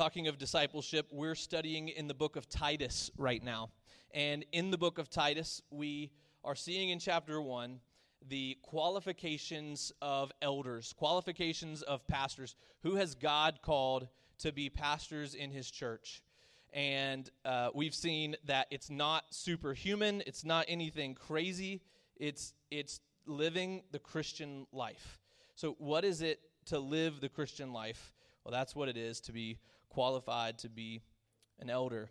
talking of discipleship, we're studying in the book of Titus right now. And in the book of Titus, we are seeing in chapter 1 the qualifications of elders, qualifications of pastors. Who has God called to be pastors in his church? And uh, we've seen that it's not superhuman, it's not anything crazy, it's, it's living the Christian life. So, what is it to live the Christian life? Well, that's what it is to be qualified to be an elder.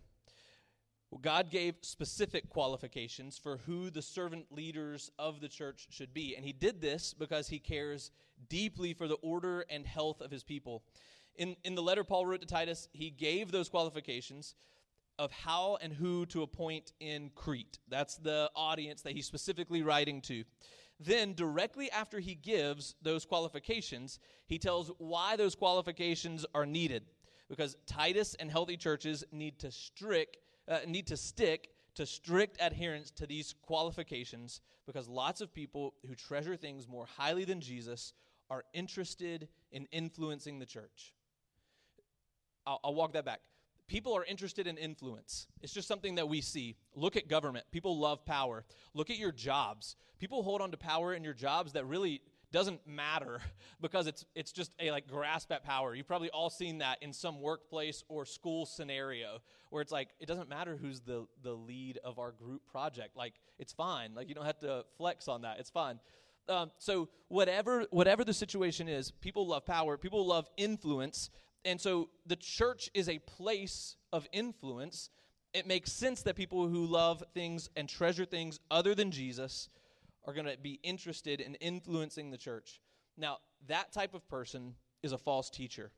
Well, God gave specific qualifications for who the servant leaders of the church should be. And he did this because he cares deeply for the order and health of his people. In, in the letter Paul wrote to Titus, he gave those qualifications of how and who to appoint in Crete. That's the audience that he's specifically writing to. Then, directly after he gives those qualifications, he tells why those qualifications are needed. Because Titus and healthy churches need to strict uh, need to stick to strict adherence to these qualifications because lots of people who treasure things more highly than Jesus are interested in influencing the church. I'll, I'll walk that back. People are interested in influence. It's just something that we see. Look at government. People love power. Look at your jobs. People hold on to power in your jobs that really doesn't matter because it's it's just a like grasp at power. You've probably all seen that in some workplace or school scenario where it's like it doesn't matter who's the the lead of our group project. Like it's fine. Like you don't have to flex on that. It's fine. Um, so whatever whatever the situation is, people love power. People love influence, and so the church is a place of influence. It makes sense that people who love things and treasure things other than Jesus are going to be interested in influencing the church. Now, that type of person is a false teacher.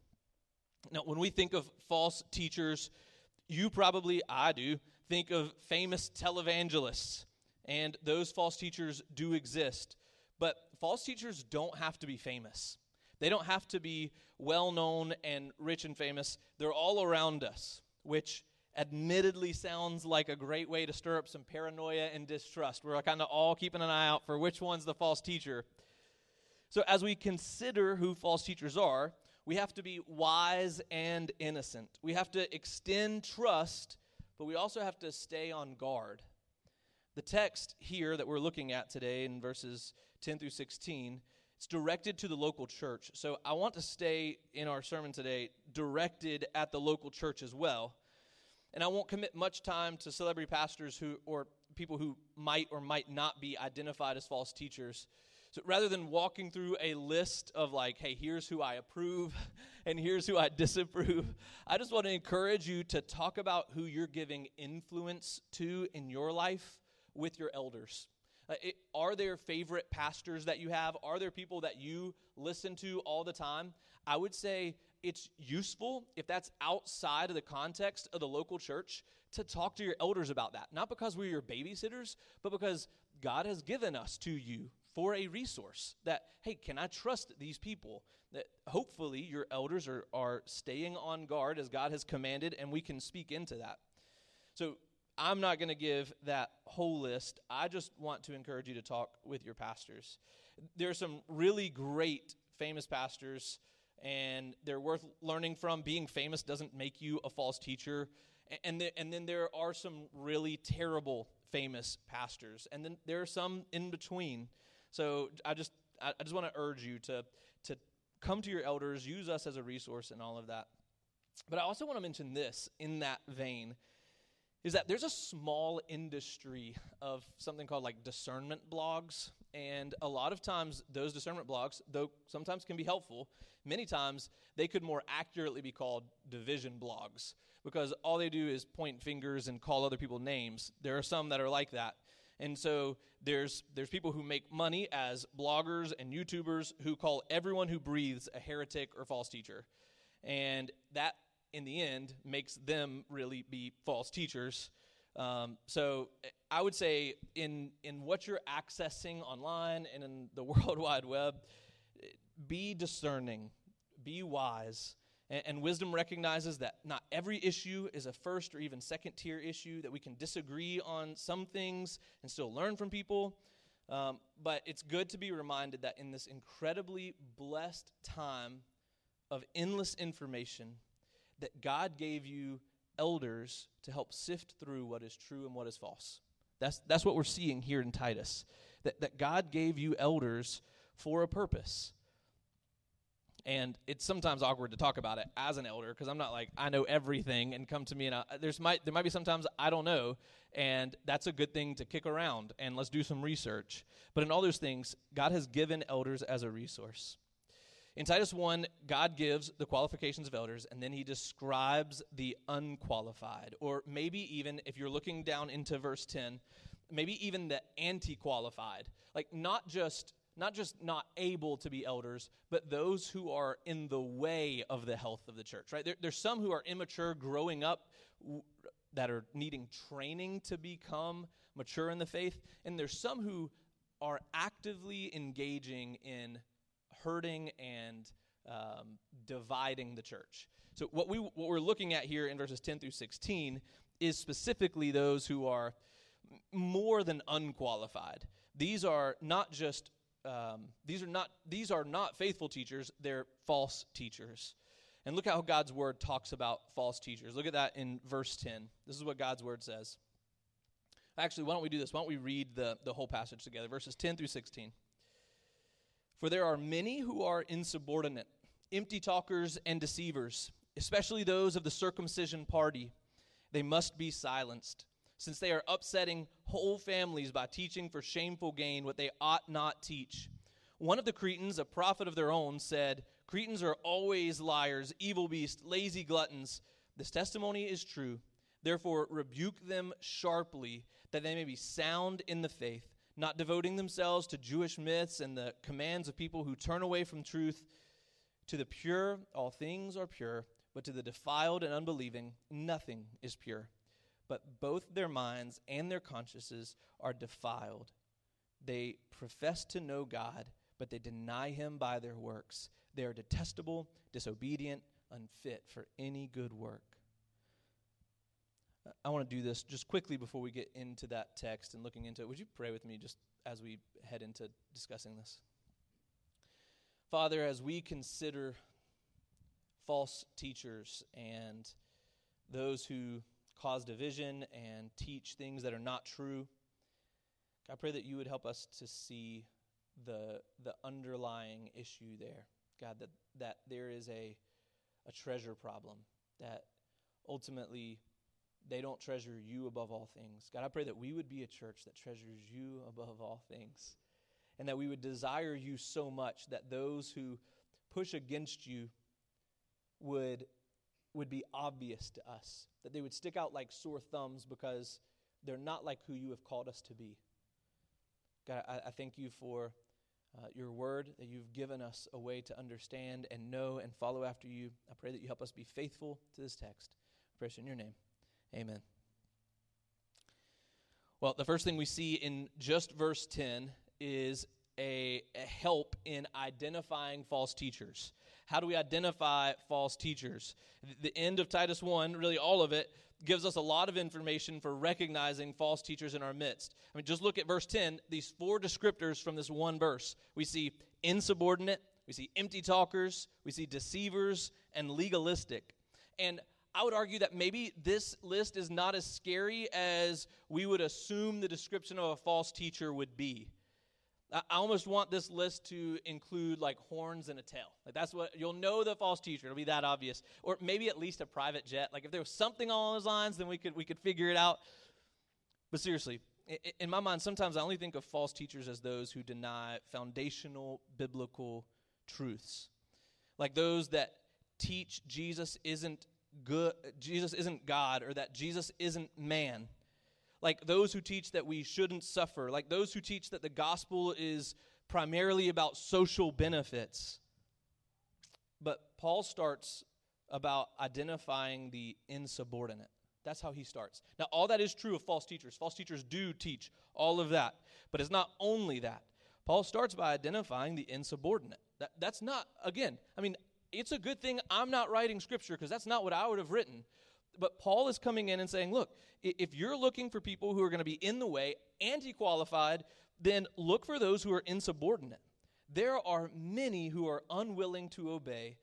Now, when we think of false teachers, you probably, I do, think of famous televangelists, and those false teachers do exist. But false teachers don't have to be famous. They don't have to be well known and rich and famous. They're all around us, which admittedly sounds like a great way to stir up some paranoia and distrust. We're kind of all keeping an eye out for which one's the false teacher. So, as we consider who false teachers are, we have to be wise and innocent. We have to extend trust, but we also have to stay on guard. The text here that we're looking at today in verses 10 through 16, it's directed to the local church. So I want to stay in our sermon today directed at the local church as well. And I won't commit much time to celebrity pastors who or people who might or might not be identified as false teachers. So rather than walking through a list of like, hey, here's who I approve and here's who I disapprove, I just want to encourage you to talk about who you're giving influence to in your life with your elders. Uh, it, are there favorite pastors that you have? Are there people that you listen to all the time? I would say it's useful if that's outside of the context of the local church to talk to your elders about that. Not because we're your babysitters, but because God has given us to you for a resource that, hey, can I trust these people? That hopefully your elders are, are staying on guard as God has commanded, and we can speak into that. So I'm not going to give that whole list. I just want to encourage you to talk with your pastors. There are some really great famous pastors and they're worth learning from. Being famous doesn't make you a false teacher. And, the, and then there are some really terrible famous pastors, and then there are some in between. So I just I, just want to urge you to to come to your elders, use us as a resource, and all of that. But I also want to mention this in that vein is that there's a small industry of something called like discernment blogs. And a lot of times, those discernment blogs, though sometimes can be helpful, many times they could more accurately be called division blogs because all they do is point fingers and call other people names. There are some that are like that. And so there's there's people who make money as bloggers and YouTubers who call everyone who breathes a heretic or false teacher. And that in the end makes them really be false teachers. Um, so I would say in in what you're accessing online and in the World Wide Web, be discerning, be wise. And, wisdom recognizes that not every issue is a first or even second tier issue, that we can disagree on some things and still learn from people. Um, but it's good to be reminded that in this incredibly blessed time of endless information, that God gave you elders to help sift through what is true and what is false. That's, that's what we're seeing here in Titus. That, that God gave you elders for a purpose. And it's sometimes awkward to talk about it as an elder because I'm not like I know everything and come to me and I, there's might there might be sometimes I don't know and that's a good thing to kick around and let's do some research. But in all those things, God has given elders as a resource. In Titus 1, God gives the qualifications of elders, and then he describes the unqualified. Or maybe even, if you're looking down into verse 10, maybe even the anti qualified. Like, not just. Not just not able to be elders, but those who are in the way of the health of the church, right? There, there's some who are immature growing up w- that are needing training to become mature in the faith, and there's some who are actively engaging in hurting and um, dividing the church. So what we what we're looking at here in verses 10 through 16 is specifically those who are more than unqualified. These are not just um, these are not these are not faithful teachers; they're false teachers. And look how God's word talks about false teachers. Look at that in verse 10. This is what God's word says. Actually, why don't we do this? Why don't we read the, the whole passage together, verses 10 through 16? For there are many who are insubordinate, empty talkers and deceivers, especially those of the circumcision party. They must be silenced, since they are upsetting whole families by teaching for shameful gain what they ought not teach. One of the Cretans, a prophet of their own, said, Cretans are always liars, evil beasts, lazy gluttons. This testimony is true. Therefore, rebuke them sharply, that they may be sound in the faith not devoting themselves to Jewish myths and the commands of people who turn away from truth. To the pure, all things are pure, but to the defiled and unbelieving, nothing is pure. But both their minds and their consciences are defiled. They profess to know God, but they deny him by their works. They are detestable, disobedient, unfit for any good work. I want to do this just quickly before we get into that text and looking into it. Would you pray with me just as we head into discussing this? Father, as we consider false teachers and those who cause division and teach things that are not true, I pray that you would help us to see the the underlying issue there. God, that, that there is a a treasure problem that ultimately they don't treasure you above all things. God, I pray that we would be a church that treasures you above all things and that we would desire you so much that those who push against you would would be obvious to us that they would stick out like sore thumbs because they're not like who you have called us to be. God i, I thank you for uh, your word that you've given us a way to understand and know and follow after you. I pray that you help us be faithful to this text. I pray in your name Amen. Well, the first thing we see in just verse 10 is a, a, help in identifying false teachers. How do we identify false teachers? The end of Titus 1, really all of it, gives us a lot of information for recognizing false teachers in our midst. I mean, just look at verse 10, these four descriptors from this one verse. We see insubordinate, we see empty talkers, we see deceivers, and legalistic. And I would argue that maybe this list is not as scary as we would assume the description of a false teacher would be. I almost want this list to include like horns and a tail. Like that's what you'll know the false teacher. It'll be that obvious, or maybe at least a private jet. Like if there was something along those lines, then we could we could figure it out. But seriously, in my mind, sometimes I only think of false teachers as those who deny foundational biblical truths, like those that teach Jesus isn't good Jesus isn't God or that Jesus isn't man. Like those who teach that we shouldn't suffer, like those who teach that the gospel is primarily about social benefits. But Paul starts about identifying the insubordinate. That's how he starts. Now, all that is true of false teachers. False teachers do teach all of that. But it's not only that. Paul starts by identifying the insubordinate. That, that's not, again, I mean, it's a good thing I'm not writing scripture because that's not what I would have written. But Paul is coming in and saying, look, if you're looking for people who are going to be in the way, anti qualified, then look for those who are insubordinate. There are many who are unwilling to obey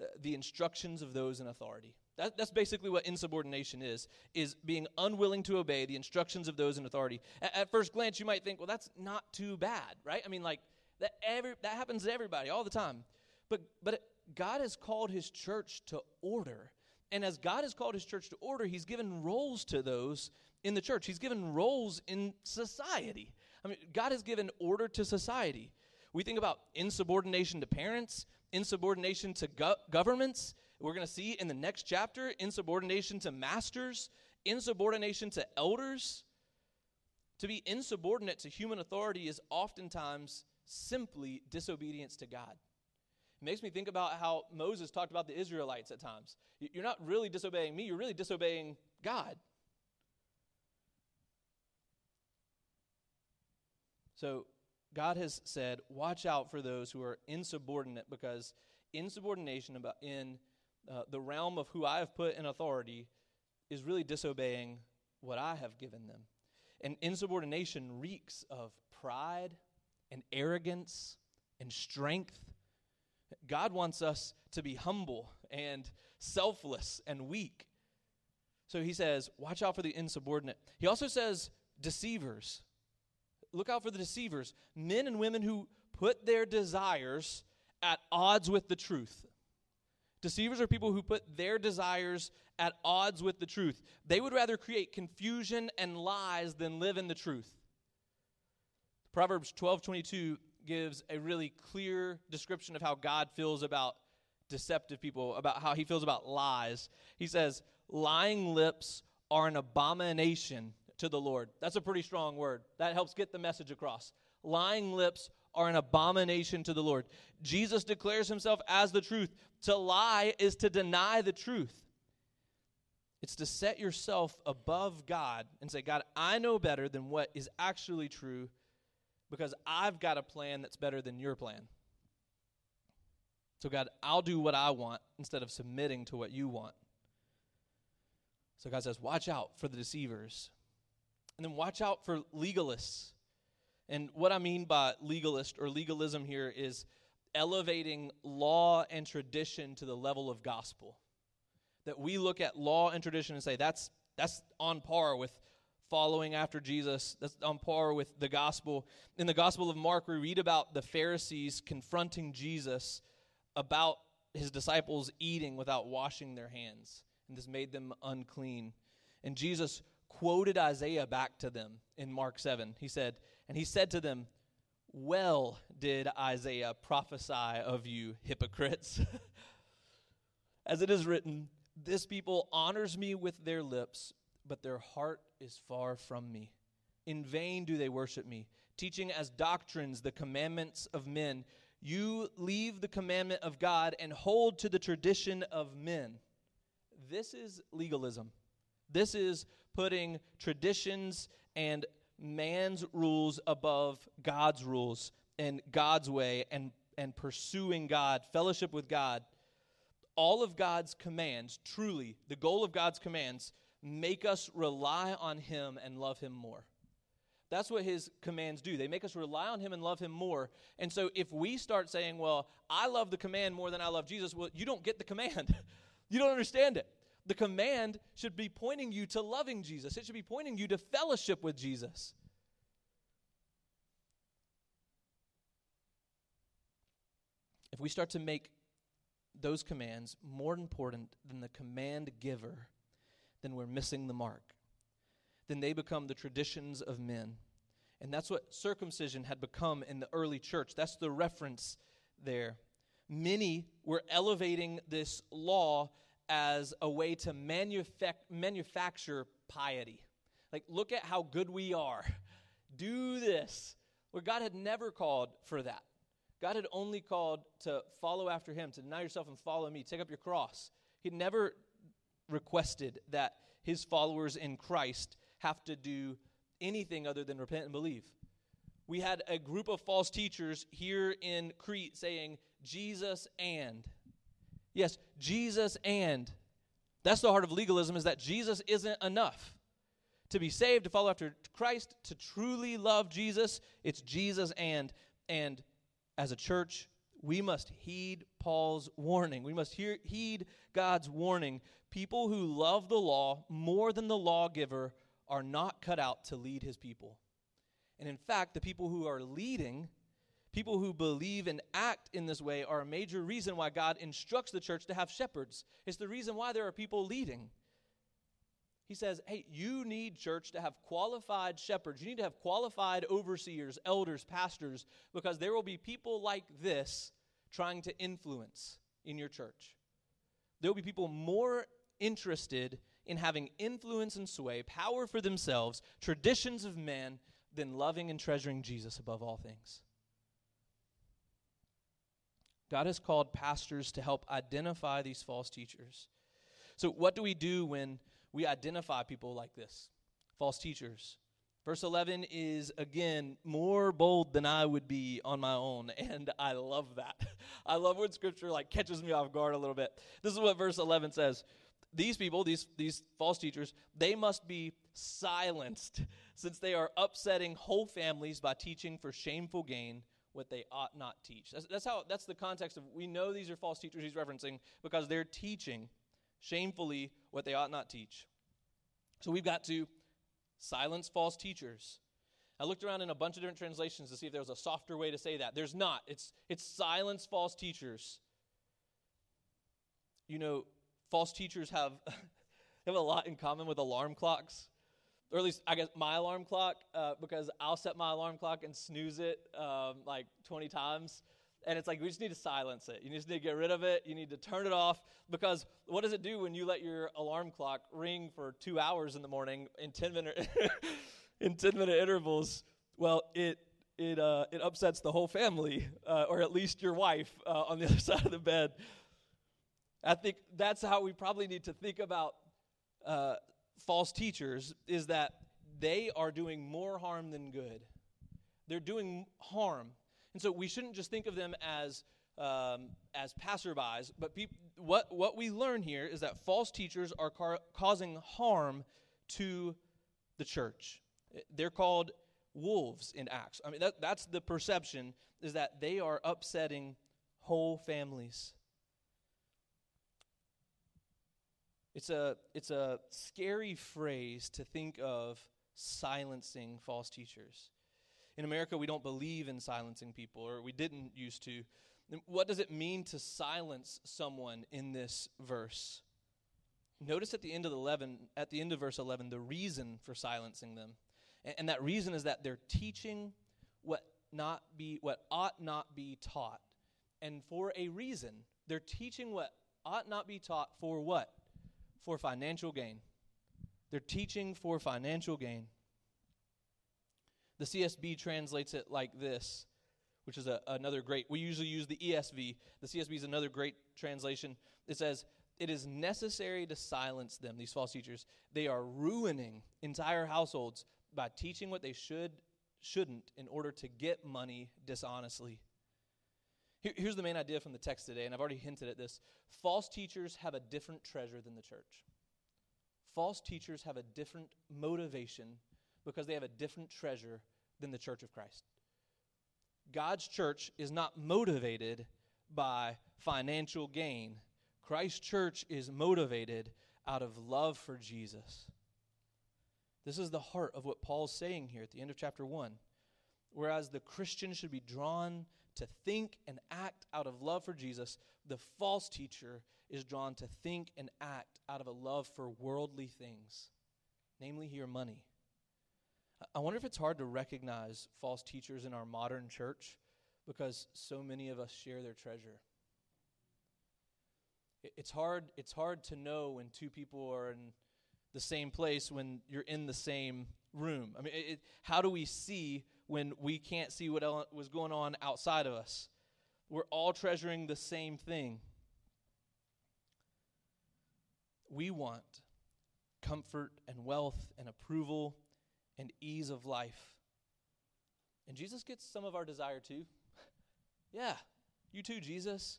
uh, the instructions of those in authority. That, that's basically what insubordination is, is being unwilling to obey the instructions of those in authority. At, at first glance, you might think, well, that's not too bad, right? I mean, like, that, every, that happens to everybody all the time. But, but God has called his church to order. And as God has called his church to order, he's given roles to those in the church. He's given roles in society. I mean, God has given order to society. We think about insubordination to parents, insubordination to go- governments. We're going to see in the next chapter insubordination to masters, insubordination to elders. To be insubordinate to human authority is oftentimes simply disobedience to God. It makes me think about how Moses talked about the Israelites at times. You're not really disobeying me, you're really disobeying God. So, God has said, watch out for those who are insubordinate because insubordination in uh, the realm of who I have put in authority is really disobeying what I have given them. And insubordination reeks of pride and arrogance and strength. God wants us to be humble and selfless and weak. So he says, watch out for the insubordinate. He also says, deceivers. Look out for the deceivers, men and women who put their desires at odds with the truth. Deceivers are people who put their desires at odds with the truth. They would rather create confusion and lies than live in the truth. Proverbs 12:22 gives a really clear description of how God feels about deceptive people, about how he feels about lies. He says, "Lying lips are an abomination to the Lord." That's a pretty strong word. That helps get the message across. Lying lips are an abomination to the Lord. Jesus declares himself as the truth. To lie is to deny the truth. It's to set yourself above God and say, God, I know better than what is actually true because I've got a plan that's better than your plan. So, God, I'll do what I want instead of submitting to what you want. So, God says, watch out for the deceivers. And then watch out for legalists. And what I mean by legalist or legalism here is elevating law and tradition to the level of gospel. That we look at law and tradition and say, that's, that's on par with following after Jesus. That's on par with the gospel. In the Gospel of Mark, we read about the Pharisees confronting Jesus about his disciples eating without washing their hands, and this made them unclean. And Jesus quoted Isaiah back to them in Mark 7. He said, And he said to them, Well did Isaiah prophesy of you, hypocrites. As it is written, This people honors me with their lips but their heart is far from me. In vain do they worship me, teaching as doctrines the commandments of men. You leave the commandment of God and hold to the tradition of men. This is legalism. This is putting traditions and man's rules above God's rules and God's way and, and pursuing God, fellowship with God. All of God's commands, truly, the goal of God's commands make us rely on Him and love Him more. That's what His commands do. They make us rely on Him and love Him more. And so if we start saying, well, I love the command more than I love Jesus, well, you don't get the command. you don't understand it. The command should be pointing you to loving Jesus, it should be pointing you to fellowship with Jesus. If we start to make those commands more important than the command giver, then we're missing the mark. Then they become the traditions of men. And that's what circumcision had become in the early church. That's the reference there. Many were elevating this law as a way to manufac- manufacture piety. Like, look at how good we are. Do this. Where God had never called for that. God had only called to follow after Him, to deny yourself and follow me, take up your cross. He'd never requested that his followers in Christ have to do anything other than repent and believe. We had a group of false teachers here in Crete saying, Jesus and. Yes, Jesus and. That's the heart of legalism is that Jesus isn't enough. To be saved, to follow after Christ, to truly love Jesus, it's Jesus and. And as a church, we must heed Paul's warning. We must hear, heed God's warning people who love the law more than the lawgiver are not cut out to lead his people. And in fact, the people who are leading, people who believe and act in this way, are a major reason why God instructs the church to have shepherds. It's the reason why there are people leading. He says, hey, you need church to have qualified shepherds. You need to have qualified overseers, elders, pastors, because there will be people like this trying to influence in your church. There will be people more interested in having influence and sway, power for themselves, traditions of men, than loving and treasuring Jesus above all things. God has called pastors to help identify these false teachers. So, what do we do when we identify people like this? False teachers. Verse 11 is again more bold than I would be on my own, and I love that. I love when scripture like catches me off guard a little bit. This is what verse 11 says. These people, these these false teachers, they must be silenced since they are upsetting whole families by teaching for shameful gain what they ought not teach. That's, that's how that's the context of we know these are false teachers he's referencing because they're teaching shamefully what they ought not teach. So we've got to silence false teachers. I looked around in a bunch of different translations to see if there was a softer way to say that. There's not. It's, it's silence false teachers. You know, false teachers have, have a lot in common with alarm clocks. Or at least, I guess, my alarm clock, uh, because I'll set my alarm clock and snooze it um, like 20 times. And it's like, we just need to silence it. You just need to get rid of it. You need to turn it off. Because what does it do when you let your alarm clock ring for two hours in the morning in 10 minute, in 10 minute intervals? Well, it, it, uh, it upsets the whole family, uh, or at least your wife uh, on the other side of the bed. I think that's how we probably need to think about uh, false teachers is that they are doing more harm than good. They're doing harm and so we shouldn't just think of them as, um, as passerbys, but pe- what, what we learn here is that false teachers are causing harm to the church. They're called wolves in Acts. I mean, that, that's the perception, is that they are upsetting whole families. It's a, it's a scary phrase to think of silencing false teachers. In America, we don't believe in silencing people, or we didn't used to. What does it mean to silence someone in this verse? Notice at the end of 11, at the end of verse 11, the reason for silencing them. And, and that reason is that they're teaching what not be what ought not be taught. And for a reason. They're teaching what ought not be taught for what? For financial gain. They're teaching for financial gain. The CSB translates it like this, which is a, another great. We usually use the ESV. The CSB is another great translation. It says, It is necessary to silence them, these false teachers. They are ruining entire households by teaching what they should, shouldn't, in order to get money dishonestly. Here, here's the main idea from the text today, and I've already hinted at this. False teachers have a different treasure than the church. False teachers have a different motivation because they have a different treasure than the church of Christ. God's church is not motivated by financial gain. Christ's church is motivated out of love for Jesus. This is the heart of what Paul's saying here at the end of chapter 1. Whereas the Christian should be drawn to think and act out of love for Jesus, the false teacher is drawn to think and act out of a love for worldly things, namely here money. I wonder if it's hard to recognize false teachers in our modern church because so many of us share their treasure. It's hard, it's hard to know when two people are in the same place when you're in the same room. I mean, it, how do we see when we can't see what was going on outside of us? We're all treasuring the same thing. We want comfort and wealth and approval and ease of life. And Jesus gets some of our desire too. yeah, you too, Jesus.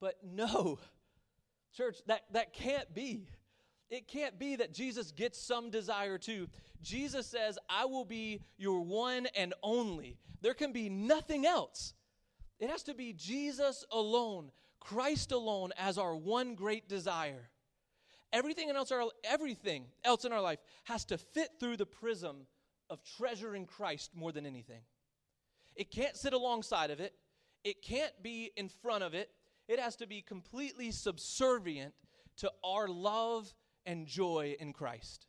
But no, church, that, that can't be. It can't be that Jesus gets some desire too. Jesus says, I will be your one and only. There can be nothing else. It has to be Jesus alone, Christ alone, as our one great desire. Everything else, everything else in our life has to fit through the prism of treasuring Christ more than anything. It can't sit alongside of it, it can't be in front of it. It has to be completely subservient to our love and joy in Christ.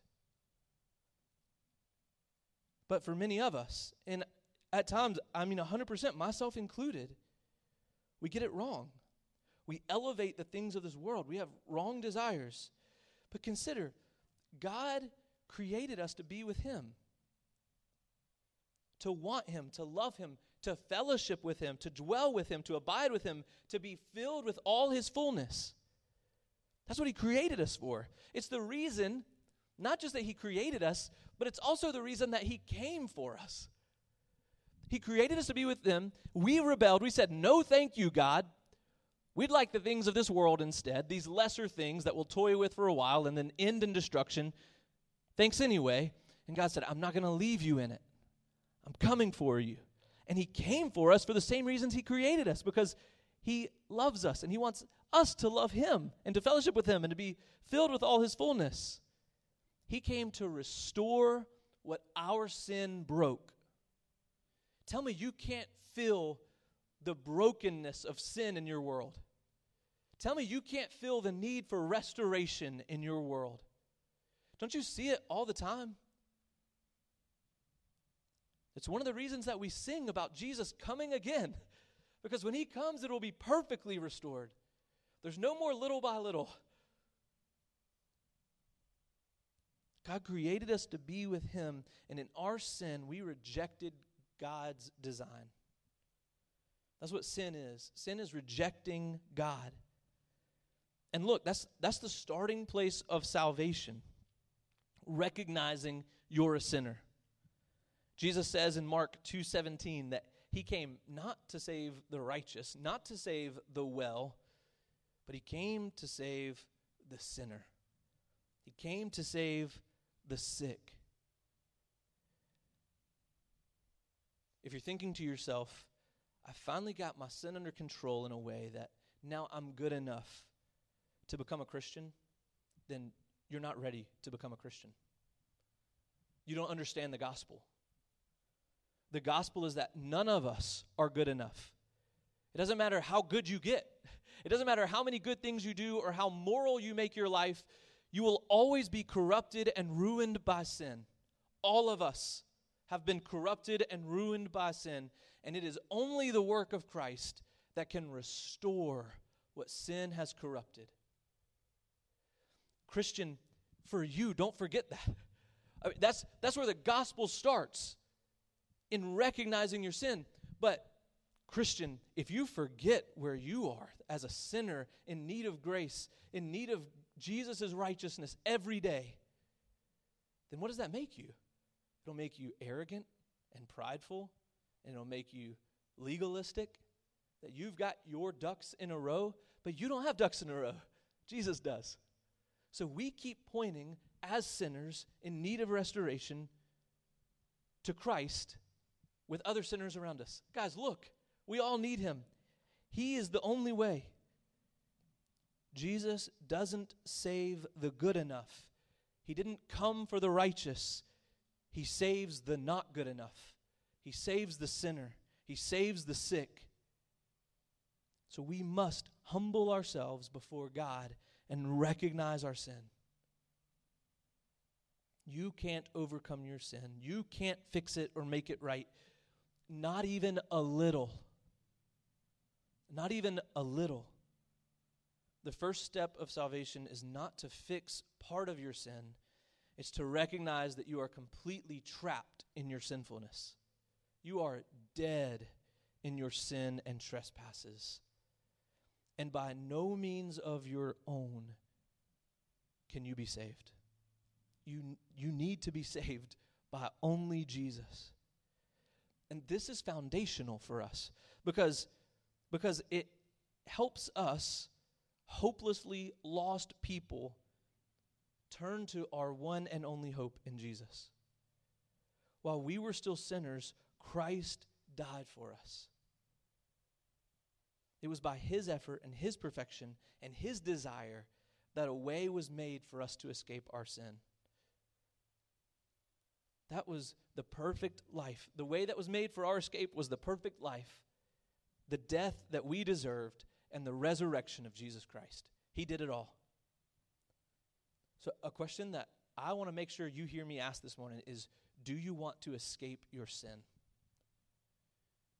But for many of us, and at times, I mean 100%, myself included, we get it wrong. We elevate the things of this world. We have wrong desires. But consider, God created us to be with Him, to want Him, to love Him, to fellowship with Him, to dwell with Him, to abide with Him, to be filled with all His fullness. That's what He created us for. It's the reason, not just that He created us, but it's also the reason that He came for us. He created us to be with them. We rebelled. We said, No, thank you, God. We'd like the things of this world instead, these lesser things that we'll toy with for a while and then end in destruction. Thanks anyway. And God said, I'm not going to leave you in it. I'm coming for you. And He came for us for the same reasons He created us, because He loves us and He wants us to love Him and to fellowship with Him and to be filled with all His fullness. He came to restore what our sin broke. Tell me you can't feel the brokenness of sin in your world. Tell me you can't feel the need for restoration in your world. Don't you see it all the time? It's one of the reasons that we sing about Jesus coming again. Because when he comes, it will be perfectly restored. There's no more little by little. God created us to be with him, and in our sin, we rejected God's design. That's what sin is. Sin is rejecting God. And look, that's that's the starting place of salvation. Recognizing you're a sinner. Jesus says in Mark 2:17 that he came not to save the righteous, not to save the well, but he came to save the sinner. He came to save the sick. If you're thinking to yourself, I finally got my sin under control in a way that now I'm good enough to become a Christian, then you're not ready to become a Christian. You don't understand the gospel. The gospel is that none of us are good enough. It doesn't matter how good you get, it doesn't matter how many good things you do or how moral you make your life, you will always be corrupted and ruined by sin. All of us have been corrupted and ruined by sin, and it is only the work of Christ that can restore what sin has corrupted. Christian, for you, don't forget that. I mean, that's, that's where the gospel starts in recognizing your sin. But, Christian, if you forget where you are as a sinner in need of grace, in need of Jesus' righteousness every day, then what does that make you? It'll make you arrogant and prideful, and it'll make you legalistic, that you've got your ducks in a row, but you don't have ducks in a row. Jesus does. So we keep pointing as sinners in need of restoration to Christ with other sinners around us. Guys, look, we all need him. He is the only way. Jesus doesn't save the good enough. He didn't come for the righteous. He saves the not good enough. He saves the sinner. He saves the sick. So we must humble ourselves before God and recognize our sin. You can't overcome your sin. You can't fix it or make it right. Not even a little. Not even a little. The first step of salvation is not to fix part of your sin, it's to recognize that you are completely trapped in your sinfulness. You are dead in your sin and trespasses. And by no means of your own can you be saved. You, you need to be saved by only Jesus. And this is foundational for us because, because it helps us, hopelessly lost people, turn to our one and only hope in Jesus. While we were still sinners, Christ died for us. It was by his effort and his perfection and his desire that a way was made for us to escape our sin. That was the perfect life. The way that was made for our escape was the perfect life, the death that we deserved, and the resurrection of Jesus Christ. He did it all. So, a question that I want to make sure you hear me ask this morning is Do you want to escape your sin?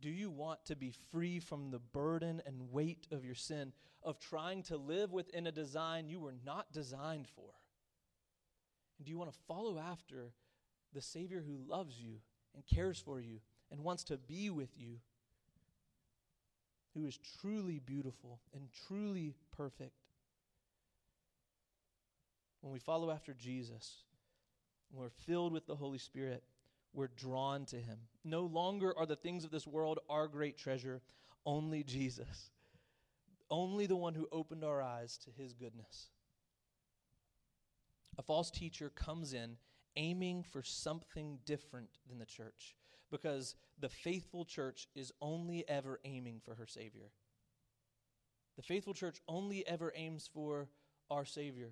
Do you want to be free from the burden and weight of your sin, of trying to live within a design you were not designed for? And do you want to follow after the Savior who loves you and cares for you and wants to be with you, who is truly beautiful and truly perfect. When we follow after Jesus, when we're filled with the Holy Spirit, we're drawn to Him. No longer are the things of this world our great treasure, only Jesus. Only the one who opened our eyes to His goodness. A false teacher comes in aiming for something different than the church because the faithful church is only ever aiming for her Savior. The faithful church only ever aims for our Savior,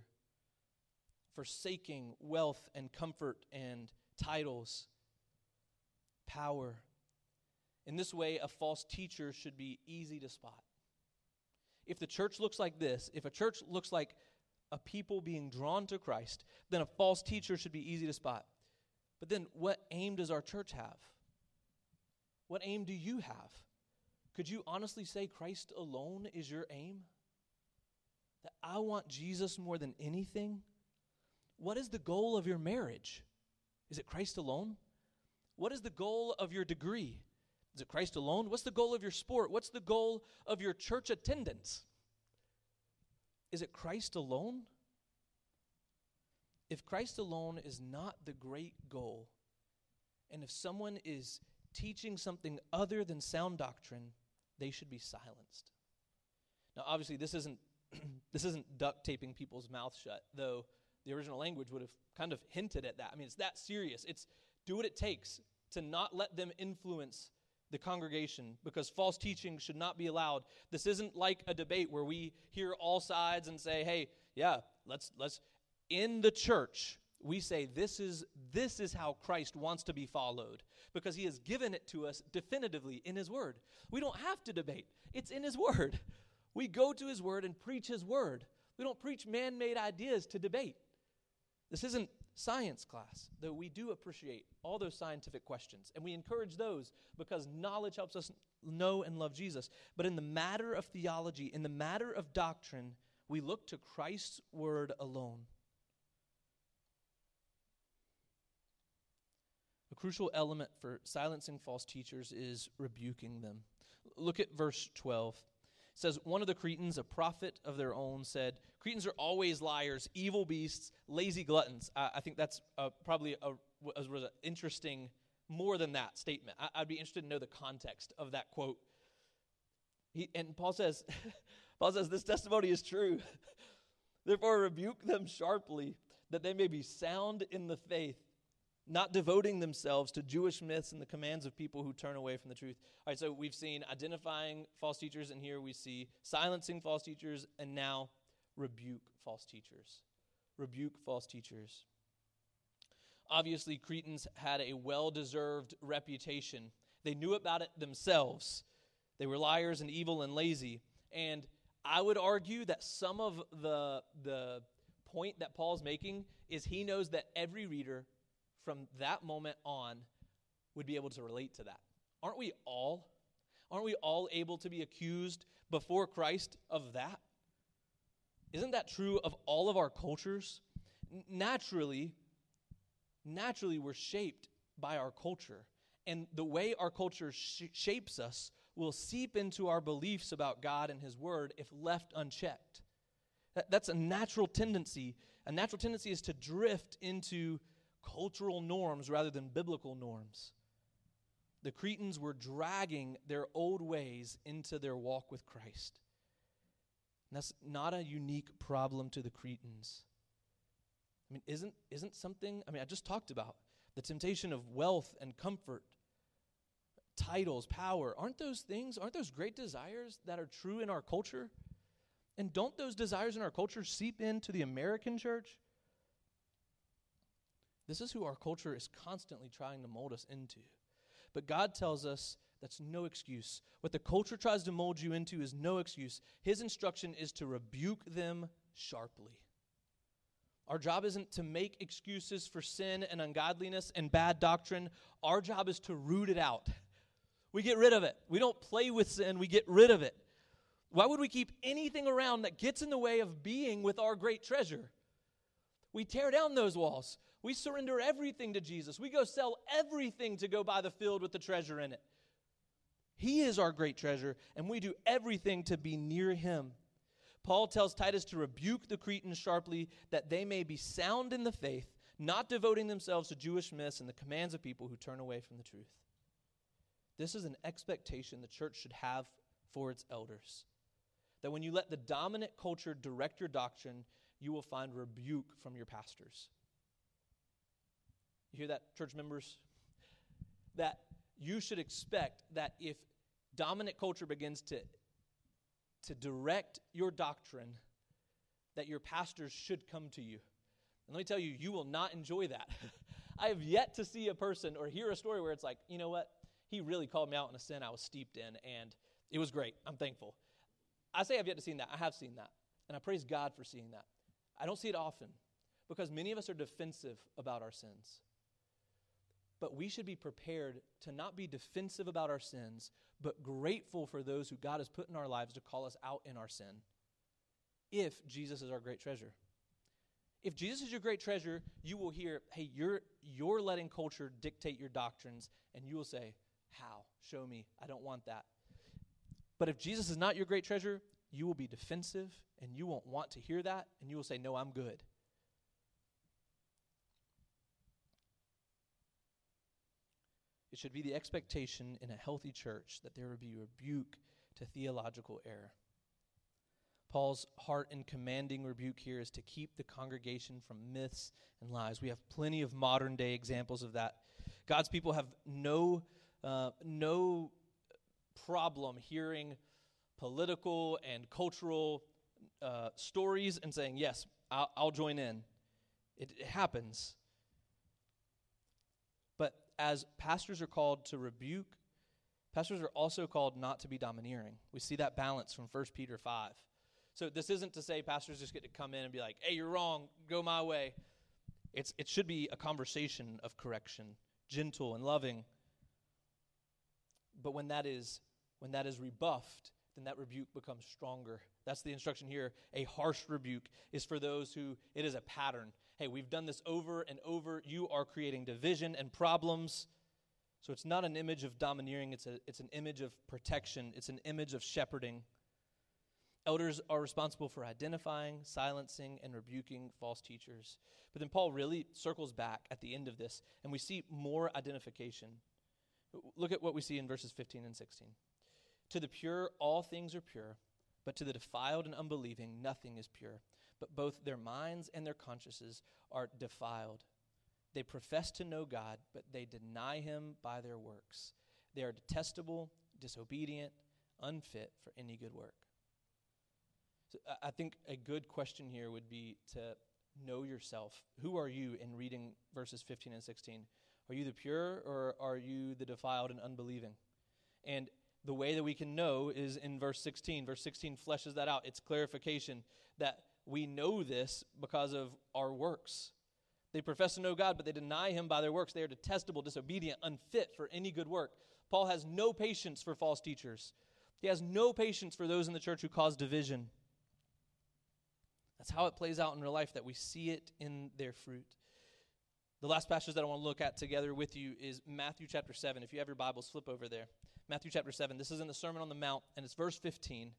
forsaking wealth and comfort and titles, power. In this way, a false teacher should be easy to spot. If the church looks like this, if a church looks like a people being drawn to Christ, then a false teacher should be easy to spot. But then, what aim does our church have? What aim do you have? Could you honestly say Christ alone is your aim? That I want Jesus more than anything? What is the goal of your marriage? Is it Christ alone? What is the goal of your degree? Is it Christ alone? What's the goal of your sport? What's the goal of your church attendance? Is it Christ alone? If Christ alone is not the great goal, and if someone is teaching something other than sound doctrine, they should be silenced. Now, obviously, this isn't this isn't duct taping people's mouths shut, though the original language would have kind of hinted at that. I mean, it's that serious. It's do what it takes to not let them influence the congregation because false teaching should not be allowed. This isn't like a debate where we hear all sides and say, "Hey, yeah, let's let's in the church we say this is this is how Christ wants to be followed because he has given it to us definitively in his word. We don't have to debate. It's in his word. We go to his word and preach his word. We don't preach man-made ideas to debate. This isn't science class, though we do appreciate all those scientific questions and we encourage those because knowledge helps us know and love Jesus. But in the matter of theology, in the matter of doctrine, we look to Christ's word alone. Crucial element for silencing false teachers is rebuking them. Look at verse 12. It says, One of the Cretans, a prophet of their own, said, Cretans are always liars, evil beasts, lazy gluttons. I, I think that's uh, probably a, was an interesting, more than that statement. I, would be interested to know the context of that quote. He, and Paul says, Paul says, This testimony is true. Therefore, rebuke them sharply, that they may be sound in the faith not devoting themselves to Jewish myths and the commands of people who turn away from the truth. All right, so we've seen identifying false teachers, and here we see silencing false teachers, and now rebuke false teachers. Rebuke false teachers. Obviously, Cretans had a well deserved reputation. They knew about it themselves. They were liars and evil and lazy. And I would argue that some of the, the point that Paul's making is he knows that every reader from that moment on would be able to relate to that. Aren't we all? Aren't we all able to be accused before Christ of that? Isn't that true of all of our cultures? Naturally, naturally we're shaped by our culture. And the way our culture sh- shapes us will seep into our beliefs about God and His Word if left unchecked. That, that's a natural tendency. A natural tendency is to drift into cultural norms rather than biblical norms. The Cretans were dragging their old ways into their walk with Christ. And that's not a unique problem to the Cretans. I mean, isn't, isn't something, I mean, I just talked about the temptation of wealth and comfort, titles, power. Aren't those things, aren't those great desires that are true in our culture? And don't those desires in our culture seep into the American church? This is who our culture is constantly trying to mold us into. But God tells us that's no excuse. What the culture tries to mold you into is no excuse. His instruction is to rebuke them sharply. Our job isn't to make excuses for sin and ungodliness and bad doctrine. Our job is to root it out. We get rid of it. We don't play with sin, we get rid of it. Why would we keep anything around that gets in the way of being with our great treasure? We tear down those walls. We surrender everything to Jesus. We go sell everything to go buy the field with the treasure in it. He is our great treasure, and we do everything to be near him. Paul tells Titus to rebuke the Cretans sharply that they may be sound in the faith, not devoting themselves to Jewish myths and the commands of people who turn away from the truth. This is an expectation the church should have for its elders. That when you let the dominant culture direct your doctrine, you will find rebuke from your pastors. You hear that, church members? That you should expect that if dominant culture begins to, to direct your doctrine, that your pastors should come to you. And let me tell you, you will not enjoy that. I have yet to see a person or hear a story where it's like, you know what? He really called me out in a sin I was steeped in, and it was great. I'm thankful. I say I've yet to see that. I have seen that. And I praise God for seeing that. I don't see it often because many of us are defensive about our sins. But we should be prepared to not be defensive about our sins, but grateful for those who God has put in our lives to call us out in our sin if Jesus is our great treasure. If Jesus is your great treasure, you will hear, hey, you're, you're letting culture dictate your doctrines, and you will say, how? Show me. I don't want that. But if Jesus is not your great treasure, you will be defensive and you won't want to hear that, and you will say, no, I'm good. It should be the expectation in a healthy church that there would be rebuke to theological error. Paul's heart in commanding rebuke here is to keep the congregation from myths and lies. We have plenty of modern day examples of that. God's people have no, uh, no problem hearing political and cultural uh, stories and saying, Yes, I'll, I'll join in. It, it happens as pastors are called to rebuke, pastors are also called not to be domineering. We see that balance from 1 Peter 5. So this isn't to say pastors just get to come in and be like, hey, you're wrong, go my way. It's, it should be a conversation of correction, gentle and loving. But when that is when that is rebuffed, then that rebuke becomes stronger. That's the instruction here. A harsh rebuke is for those who it is a pattern hey, we've done this over and over. You are creating division and problems. So it's not an image of domineering, it's, a, it's an image of protection, it's an image of shepherding. Elders are responsible for identifying, silencing, and rebuking false teachers. But then Paul really circles back at the end of this, and we see more identification. Look at what we see in verses 15 and 16. To the pure, all things are pure, but to the defiled and unbelieving, nothing is pure but both their minds and their consciences are defiled. They profess to know God, but they deny him by their works. They are detestable, disobedient, unfit for any good work. So I think a good question here would be to know yourself. Who are you in reading verses 15 and 16? Are you the pure or are you the defiled and unbelieving? And the way that we can know is in verse 16. Verse 16 fleshes that out. It's clarification that we know this because of our works. They profess to know God, but they deny him by their works. They are detestable, disobedient, unfit for any good work. Paul has no patience for false teachers. He has no patience for those in the church who cause division. That's how it plays out in real life, that we see it in their fruit. The last passage that I want to look at together with you is Matthew chapter 7. If you have your Bibles, flip over there. Matthew chapter 7. This is in the Sermon on the Mount, and it's verse 15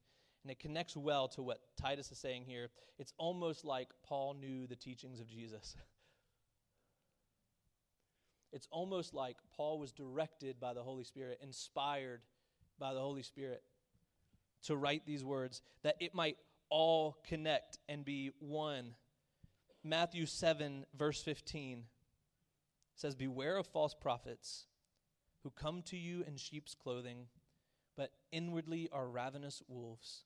and it connects well to what Titus is saying here. It's almost like Paul knew the teachings of Jesus. it's almost like Paul was directed by the Holy Spirit, inspired by the Holy Spirit to write these words that it might all connect and be one. Matthew 7, verse 15 says, Beware of false prophets who come to you in sheep's clothing, but inwardly are ravenous wolves.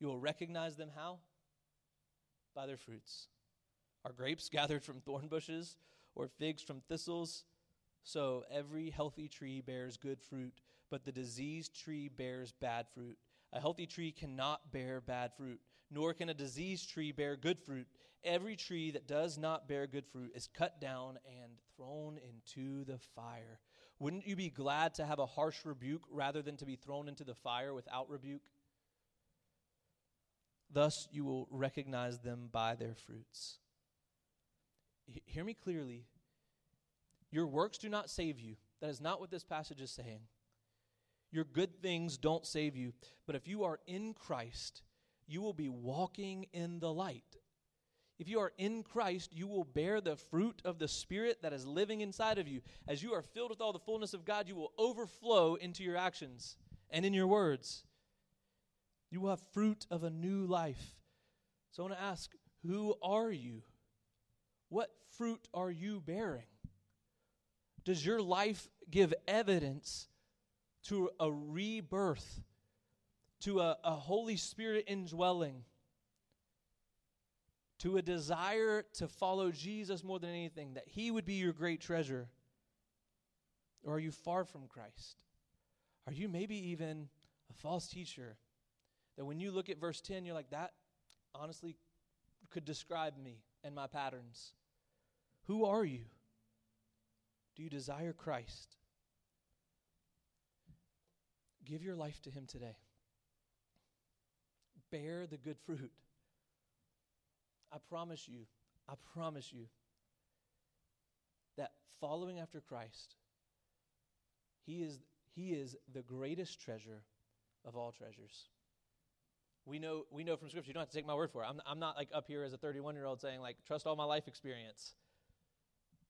You will recognize them how? By their fruits. Are grapes gathered from thorn bushes or figs from thistles? So every healthy tree bears good fruit, but the diseased tree bears bad fruit. A healthy tree cannot bear bad fruit, nor can a diseased tree bear good fruit. Every tree that does not bear good fruit is cut down and thrown into the fire. Wouldn't you be glad to have a harsh rebuke rather than to be thrown into the fire without rebuke? Thus you will recognize them by their fruits. H- hear me clearly. Your works do not save you. That is not what this passage is saying. Your good things don't save you. But if you are in Christ, you will be walking in the light. If you are in Christ, you will bear the fruit of the Spirit that is living inside of you. As you are filled with all the fullness of God, you will overflow into your actions and in your words. You will have fruit of a new life. So I want to ask who are you? What fruit are you bearing? Does your life give evidence to a rebirth, to a, a Holy Spirit indwelling, to a desire to follow Jesus more than anything, that He would be your great treasure? Or are you far from Christ? Are you maybe even a false teacher? That when you look at verse 10, you're like, that honestly could describe me and my patterns. Who are you? Do you desire Christ? Give your life to Him today. Bear the good fruit. I promise you, I promise you that following after Christ, He is, he is the greatest treasure of all treasures. We know, we know from Scripture, you don't have to take my word for it. I'm, I'm not like up here as a 31 year old saying, like, trust all my life experience.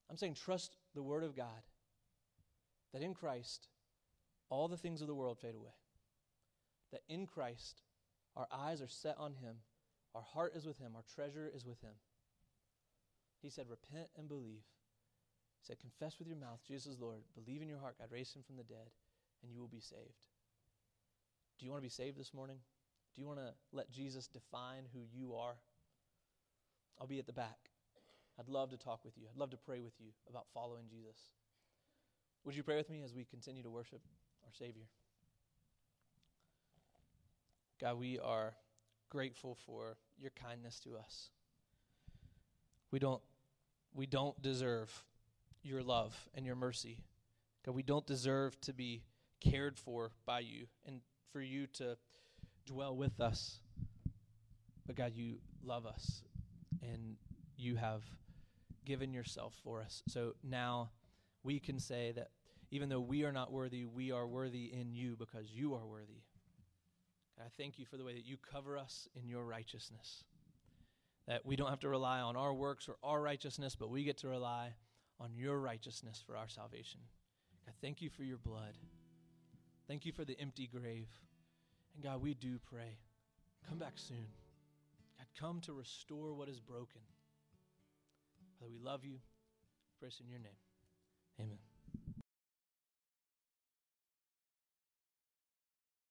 I'm saying, trust the Word of God that in Christ, all the things of the world fade away. That in Christ, our eyes are set on Him, our heart is with Him, our treasure is with Him. He said, Repent and believe. He said, Confess with your mouth Jesus is Lord, believe in your heart God raised Him from the dead, and you will be saved. Do you want to be saved this morning? Do you want to let Jesus define who you are? I'll be at the back. I'd love to talk with you. I'd love to pray with you about following Jesus. Would you pray with me as we continue to worship our Savior? God, we are grateful for your kindness to us. We don't, we don't deserve your love and your mercy. God, we don't deserve to be cared for by you and for you to dwell with us. But God, you love us and you have given yourself for us. So now we can say that even though we are not worthy, we are worthy in you because you are worthy. I thank you for the way that you cover us in your righteousness. That we don't have to rely on our works or our righteousness, but we get to rely on your righteousness for our salvation. God, thank you for your blood. Thank you for the empty grave. And God, we do pray. Come back soon. God, come to restore what is broken. Father, we love you. Praise in your name. Amen.